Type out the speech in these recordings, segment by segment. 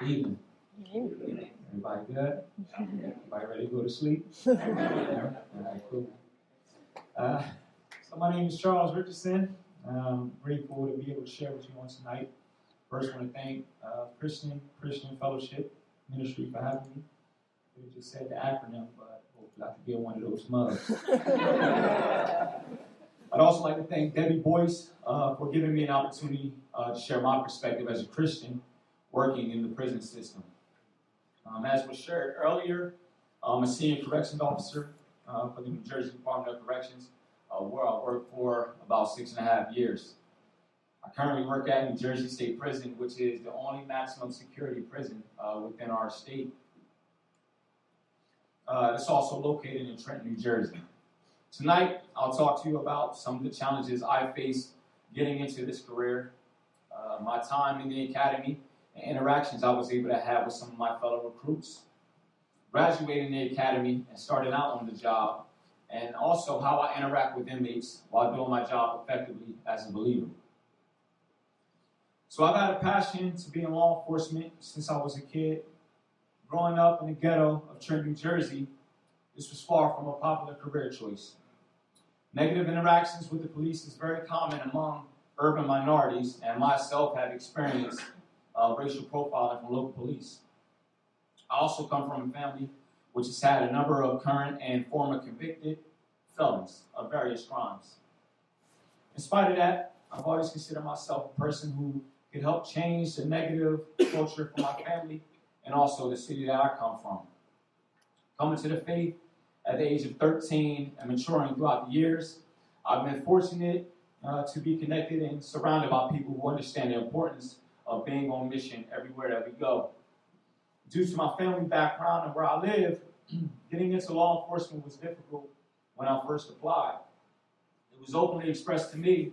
Evening. Everybody good? Everybody ready to go to sleep? Right, cool. Uh, so my name is Charles Richardson. I'm grateful to be able to share with you on tonight. First, I want to thank uh, Christian Christian Fellowship Ministry for having me. They just said the acronym, but hopefully I can get one of those mugs. I'd also like to thank Debbie Boyce uh, for giving me an opportunity uh, to share my perspective as a Christian working in the prison system. Um, as was shared earlier, I'm a senior corrections officer uh, for the New Jersey Department of Corrections, uh, where I worked for about six and a half years. I currently work at New Jersey State Prison, which is the only maximum security prison uh, within our state. Uh, it's also located in Trenton, New Jersey. Tonight, I'll talk to you about some of the challenges I faced getting into this career, uh, my time in the academy, interactions I was able to have with some of my fellow recruits, graduating the academy and starting out on the job, and also how I interact with inmates while doing my job effectively as a believer. So I've had a passion to be in law enforcement since I was a kid. Growing up in the ghetto of Trenton, New Jersey, this was far from a popular career choice. Negative interactions with the police is very common among urban minorities, and myself have experienced uh, racial profiling from local police. I also come from a family which has had a number of current and former convicted felons of various crimes. In spite of that, I've always considered myself a person who could help change the negative culture for my family and also the city that I come from. Coming to the faith at the age of 13 and maturing throughout the years, I've been fortunate uh, to be connected and surrounded by people who understand the importance of being on mission everywhere that we go. Due to my family background and where I live, getting into law enforcement was difficult when I first applied. It was openly expressed to me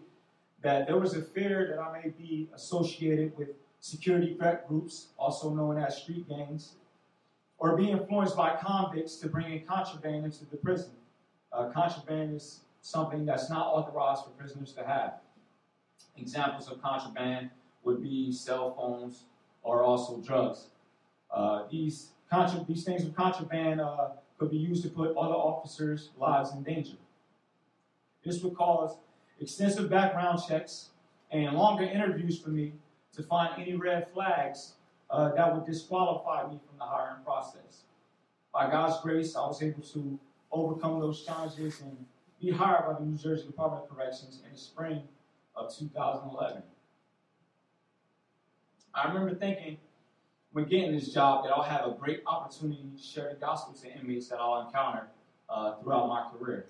that there was a fear that I may be associated with security threat groups, also known as street gangs, or be influenced by convicts to bring in contraband into the prison. Uh, contraband is something that's not authorized for prisoners to have. Examples of contraband would be cell phones or also drugs. Uh, these, contra- these things of contraband uh, could be used to put other officers' lives in danger. This would cause extensive background checks and longer interviews for me to find any red flags uh, that would disqualify me from the hiring process. By God's grace, I was able to overcome those challenges and be hired by the New Jersey Department of Corrections in the spring of 2011. I remember thinking when getting this job that I'll have a great opportunity to share the gospel to inmates that I'll encounter uh, throughout my career.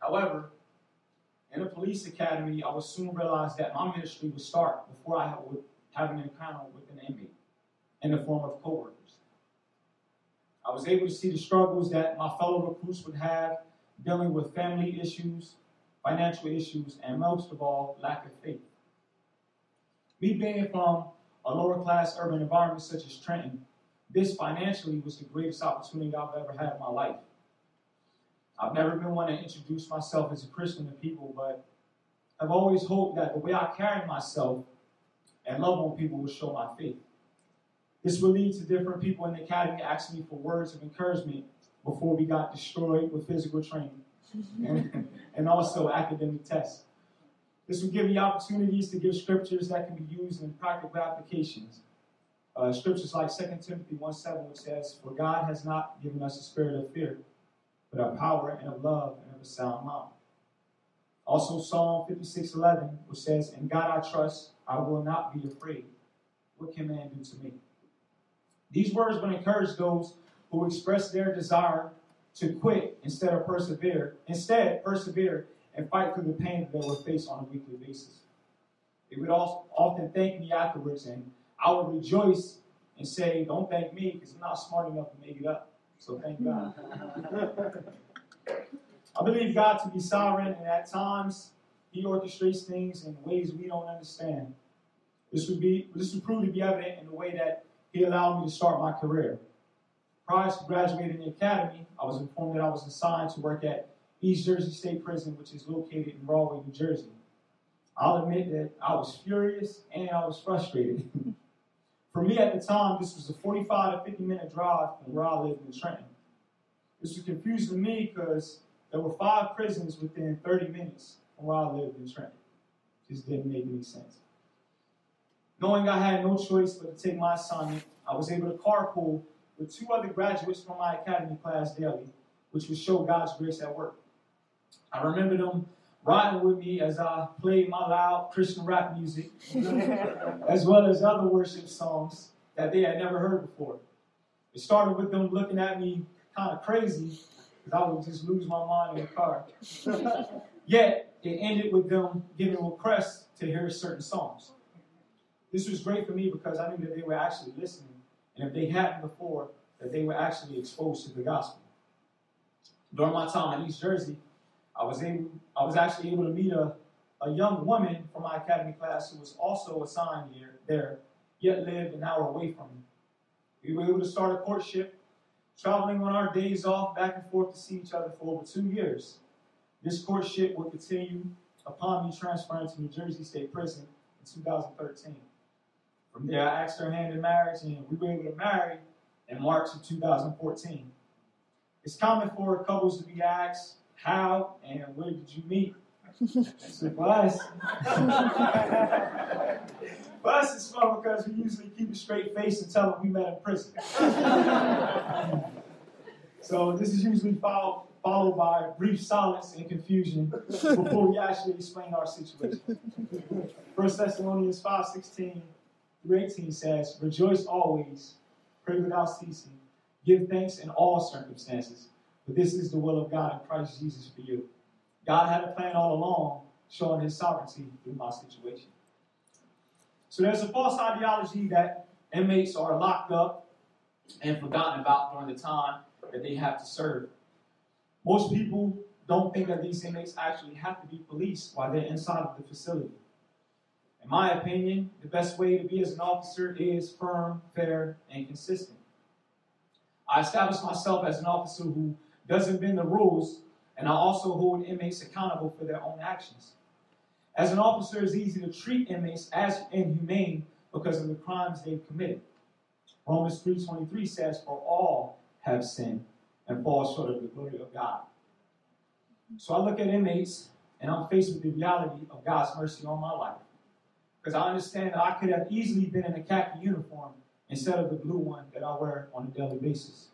However, in the police academy, I would soon realize that my ministry would start before I would have an encounter with an inmate in the form of coworkers. I was able to see the struggles that my fellow recruits would have dealing with family issues, financial issues, and most of all, lack of faith. Me being from a lower class urban environment such as Trenton, this financially was the greatest opportunity I've ever had in my life. I've never been one to introduce myself as a Christian to people, but I've always hoped that the way I carry myself and love on people will show my faith. This will lead to different people in the academy asking me for words of encouragement before we got destroyed with physical training and, and also academic tests. This will give me opportunities to give scriptures that can be used in practical applications. Uh, scriptures like 2 Timothy 1 7, which says, For God has not given us a spirit of fear, but of power and of love and of a sound mind. Also, Psalm 56 11, which says, In God I trust, I will not be afraid. What can man do to me? These words will encourage those who express their desire to quit instead of persevere. Instead, persevere and fight through the pain that they will face on a weekly basis. They would also often thank me afterwards, and I would rejoice and say, Don't thank me because I'm not smart enough to make it up. So thank God. I believe God to be sovereign, and at times He orchestrates things in ways we don't understand. This would be this would prove to be evident in the way that He allowed me to start my career. Prior to graduating the academy, I was informed that I was assigned to work at East Jersey State Prison, which is located in Rahway, New Jersey. I'll admit that I was furious and I was frustrated. For me at the time, this was a 45 to 50 minute drive from where I lived in Trenton. This was confusing to me because there were five prisons within 30 minutes from where I lived in Trenton. Just didn't make any sense. Knowing I had no choice but to take my assignment, I was able to carpool with two other graduates from my academy class daily, which would show God's grace at work. I remember them riding with me as I played my loud Christian rap music, as well as other worship songs that they had never heard before. It started with them looking at me kind of crazy because I would just lose my mind in the car. Yet, it ended with them giving requests to hear certain songs. This was great for me because I knew that they were actually listening, and if they hadn't before, that they were actually exposed to the gospel. During my time in East Jersey, I was able, I was actually able to meet a, a young woman from my academy class who was also assigned here, there, yet lived an hour away from me. We were able to start a courtship, traveling on our days off back and forth to see each other for over two years. This courtship would continue upon me transferring to New Jersey State Prison in 2013. From there, I asked her hand in marriage, and we were able to marry in March of 2014. It's common for couples to be asked, how and where did you meet? So for us, for us, it's fun because we usually keep a straight face and tell them we met in prison. so this is usually followed, followed by brief silence and confusion before we actually explain our situation. First Thessalonians 5 16 through 18 says, Rejoice always, pray without ceasing, give thanks in all circumstances, for this is the will of God in Christ Jesus for you. God had a plan all along, showing his sovereignty through my situation. So there's a false ideology that inmates are locked up and forgotten about during the time that they have to serve. Most people don't think that these inmates actually have to be policed while they're inside of the facility. In my opinion, the best way to be as an officer is firm, fair, and consistent. I established myself as an officer who doesn't bend the rules, and I also hold inmates accountable for their own actions. As an officer, it's easy to treat inmates as inhumane because of the crimes they've committed. Romans 3.23 says, For all have sinned and fall short of the glory of God. So I look at inmates and I'm faced with the reality of God's mercy on my life. Because I understand that I could have easily been in a khaki uniform instead of the blue one that I wear on a daily basis.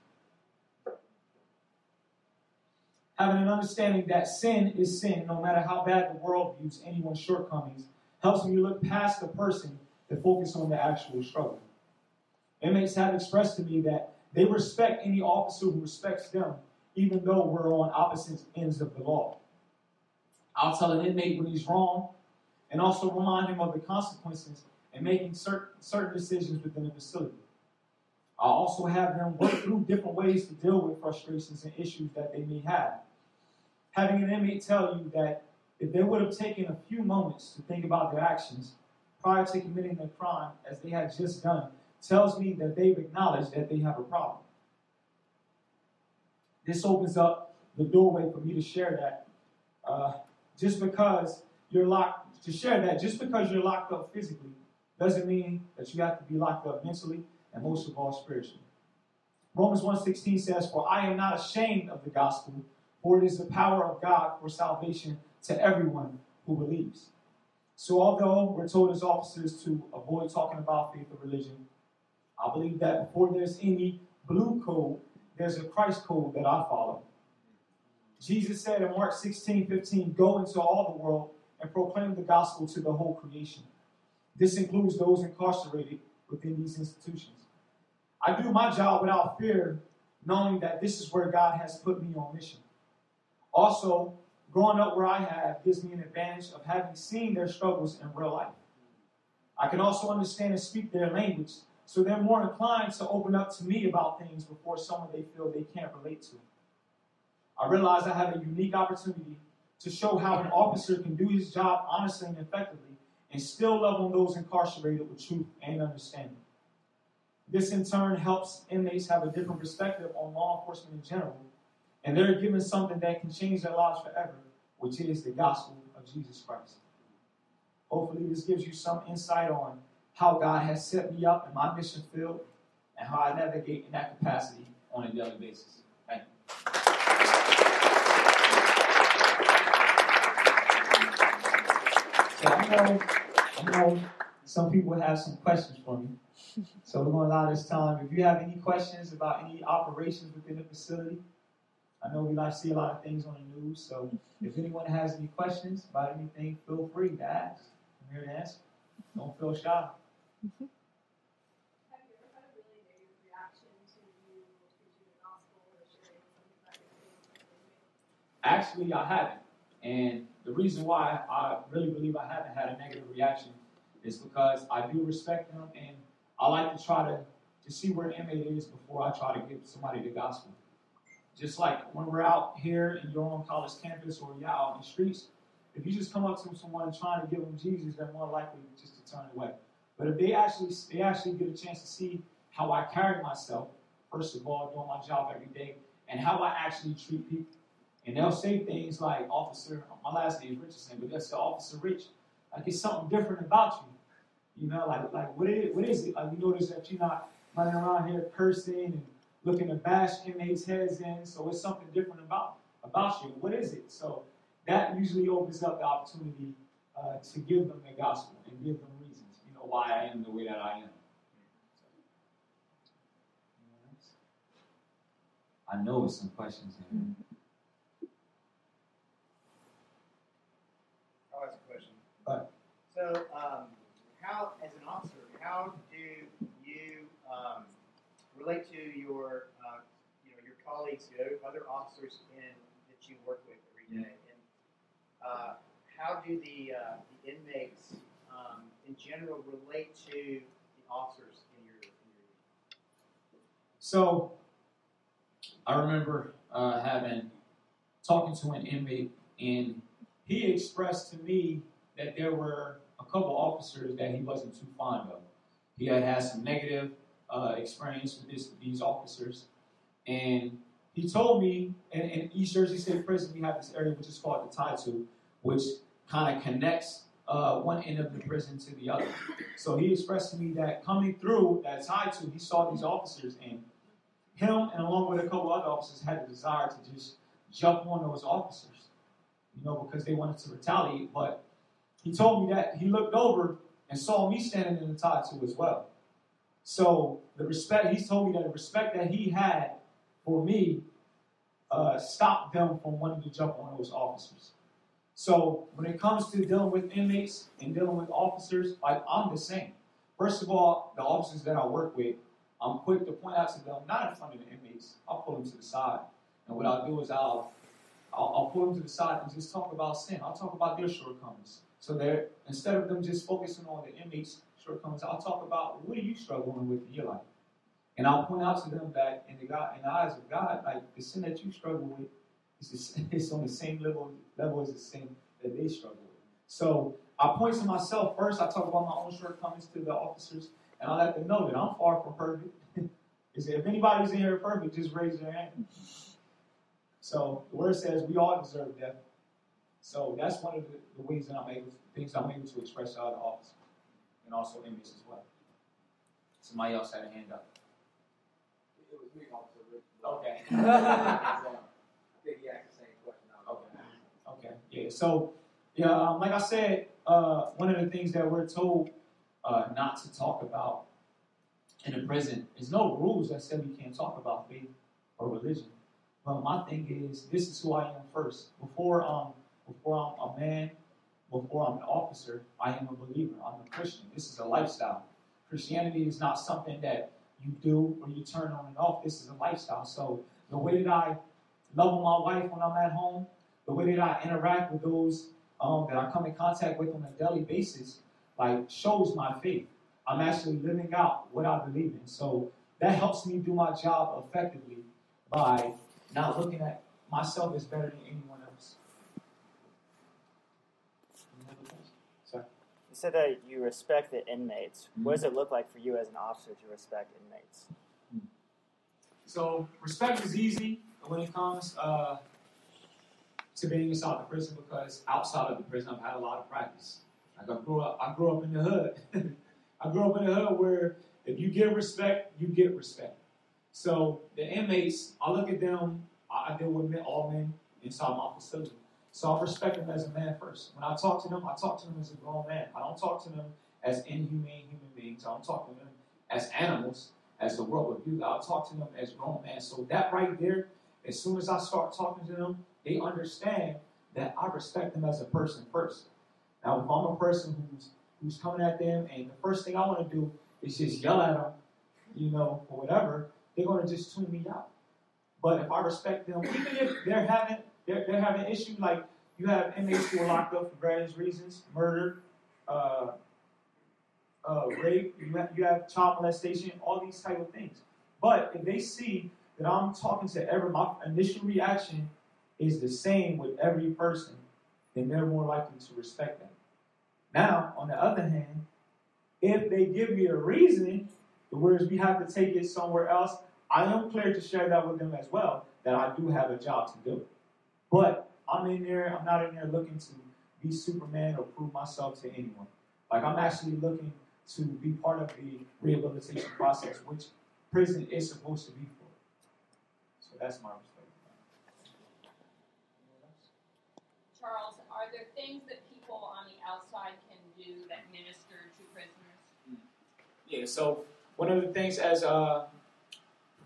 Having an understanding that sin is sin, no matter how bad the world views anyone's shortcomings, helps me look past the person and focus on the actual struggle. Inmates have expressed to me that they respect any officer who respects them, even though we're on opposite ends of the law. I'll tell an inmate when he's wrong and also remind him of the consequences and making certain, certain decisions within the facility. I'll also have them work through different ways to deal with frustrations and issues that they may have. Having an inmate tell you that if they would have taken a few moments to think about their actions prior to committing the crime as they had just done tells me that they've acknowledged that they have a problem. This opens up the doorway for me to share that. Uh, just because you're locked, to share that, just because you're locked up physically doesn't mean that you have to be locked up mentally and most of all spiritually. Romans 1.16 says, For I am not ashamed of the gospel, for it is the power of God for salvation to everyone who believes. So although we're told as officers to avoid talking about faith or religion, I believe that before there's any blue code, there's a Christ code that I follow. Jesus said in Mark 16, 15, Go into all the world and proclaim the gospel to the whole creation. This includes those incarcerated within these institutions. I do my job without fear, knowing that this is where God has put me on mission. Also, growing up where I have gives me an advantage of having seen their struggles in real life. I can also understand and speak their language, so they're more inclined to open up to me about things before someone they feel they can't relate to. I realize I have a unique opportunity to show how an officer can do his job honestly and effectively and still love on those incarcerated with truth and understanding. This in turn helps inmates have a different perspective on law enforcement in general, and they're given something that can change their lives forever, which is the gospel of Jesus Christ. Hopefully, this gives you some insight on how God has set me up in my mission field and how I navigate in that capacity on a daily basis. Thank you. So I know, I know some people have some questions for me. So we're going to allow this time. If you have any questions about any operations within the facility, I know we like to see a lot of things on the news. So if anyone has any questions about anything, feel free to ask. I'm here to answer. Don't feel shy. Mm-hmm. Have you ever had a really negative reaction to you preaching the gospel or sharing something about your faith with an inmate? Actually, I haven't. And the reason why I really believe I haven't had a negative reaction is because I do respect them and I like to try to, to see where an inmate is before I try to give somebody the gospel. Just like when we're out here in your own college campus or you're out in the streets, if you just come up to someone trying to give them Jesus, they're more likely just to turn away. But if they actually they actually get a chance to see how I carry myself, first of all, doing my job every day, and how I actually treat people. And they'll say things like, Officer, my last name is Richardson, but they'll say, Officer Rich, like it's something different about you. You know, like like what is, what is it? Like you notice that you're not running around here cursing and looking to bash inmates' heads in, so it's something different about about you. What is it? So that usually opens up the opportunity uh, to give them the gospel and give them reasons, you know, why I am the way that I am. I know there's some questions in here. I'll ask a question. Right. So, um, how, as an officer, how do you relate to your, uh, you know, your colleagues, other officers in that you work with every day, and uh, how do the, uh, the inmates um, in general relate to the officers in your, in your So I remember uh, having talking to an inmate, and he expressed to me that there were a couple officers that he wasn't too fond of. He had had some negative uh, experience with this, these officers, and he told me in, in East Jersey State Prison we have this area which is called the tie to, which kind of connects uh, one end of the prison to the other. So he expressed to me that coming through that tie to, he saw these officers and him and along with a couple other officers had the desire to just jump on those officers, you know, because they wanted to retaliate. But he told me that he looked over and saw me standing in the tie to as well. So the respect he told me that the respect that he had for me uh, stopped them from wanting to jump on those officers. So when it comes to dealing with inmates and dealing with officers, like I'm the same. First of all, the officers that I work with, I'm quick to point out to them, not in front of the inmates. I'll pull them to the side, and what I'll do is I'll I'll, I'll pull them to the side and just talk about sin. I'll talk about their shortcomings. So they're instead of them just focusing on the inmates' shortcomings, I'll talk about what are you struggling with in your life, and I'll point out to them that in the God, in the eyes of God, like the sin that you struggle with is it's on the same level level as the sin that they struggle with. So I point to myself first. I talk about my own shortcomings to the officers, and I let them know that I'm far from perfect. Is if anybody's in here perfect, just raise their hand. So the word says we all deserve death. So that's one of the, the ways that I'm able, things I'm able to express to other officers, and also inmates as well. Somebody else had a hand up. It was me, Officer. Okay. I think he asked the same question. Okay. Okay. Yeah. So, yeah, um, like I said, uh, one of the things that we're told uh, not to talk about in the prison is no rules that say we can't talk about faith or religion. But my thing is, this is who I am first. Before um, before I'm a man, before I'm an officer, I am a believer. I'm a Christian. This is a lifestyle. Christianity is not something that you do or you turn on and off. This is a lifestyle. So the way that I love my wife when I'm at home, the way that I interact with those um, that I come in contact with on a daily basis, like shows my faith. I'm actually living out what I believe in. So that helps me do my job effectively by not looking at myself as better than anyone else. Any other questions? Sorry. You said that you respect the inmates. What does it look like for you as an officer to respect inmates? So respect is easy when it comes uh, to being inside the prison because outside of the prison I've had a lot of practice. Like I grew up, I grew up in the hood. I grew up in a hood where if you give respect, you get respect. So the inmates, I look at them. I I deal with men, all men inside my facility. So I respect them as a man first. When I talk to them, I talk to them as a grown man. I don't talk to them as inhumane human beings. I don't talk to them as animals, as the world would do. I'll talk to them as grown men. So that right there, as soon as I start talking to them, they understand that I respect them as a person first. Now, if I'm a person who's who's coming at them, and the first thing I want to do is just yell at them, you know, or whatever, they're going to just tune me out. But if I respect them, even if they're having they're, they're having an issue, like you have inmates who are locked up for various reasons, murder, uh, uh, rape, you have, you have child molestation, all these type of things. But if they see that I'm talking to every, my initial reaction is the same with every person, then they're more likely to respect them. Now, on the other hand, if they give me a reason, the words we have to take it somewhere else, I am clear to share that with them as well, that I do have a job to do. But I'm in there, I'm not in there looking to be Superman or prove myself to anyone. Like I'm actually looking to be part of the rehabilitation process, which prison is supposed to be for. So that's my perspective. Charles, are there things that people on the outside can do that minister to prisoners? Yeah, so one of the things, as uh,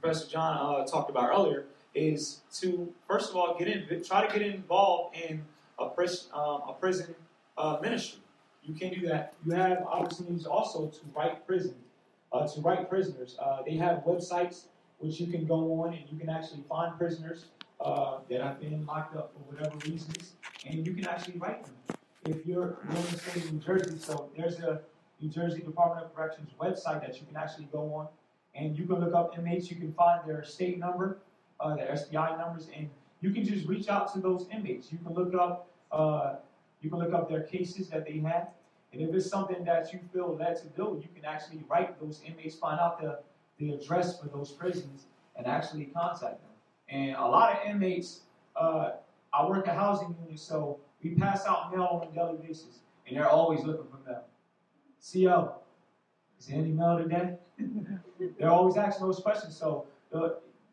Professor John uh, talked about earlier, is to first of all get in, try to get involved in a, pris- um, a prison uh, ministry. You can do that. You have opportunities also to write prison, uh, to write prisoners. Uh, they have websites which you can go on and you can actually find prisoners uh, that have been locked up for whatever reasons, and you can actually write them. If you're you're in the state of New Jersey, so there's a New Jersey Department of Corrections website that you can actually go on, and you can look up inmates. You can find their state number, uh, their SBI numbers, and you can just reach out to those inmates. You can look up, uh, you can look up their cases that they had, and if it's something that you feel led to do, you can actually write those inmates, find out the the address for those prisons, and actually contact them. And a lot of inmates, uh, I work at housing units, so we pass out mail on a daily basis, and they're always looking for mail. CO, is there any mail today? they're always asking those questions. So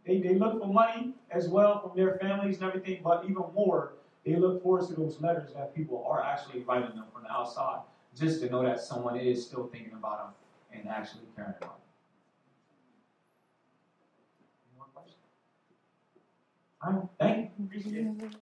they, they look for money as well from their families and everything, but even more, they look forward to those letters that people are actually writing them from the outside, just to know that someone is still thinking about them and actually caring about them. All right, thank you.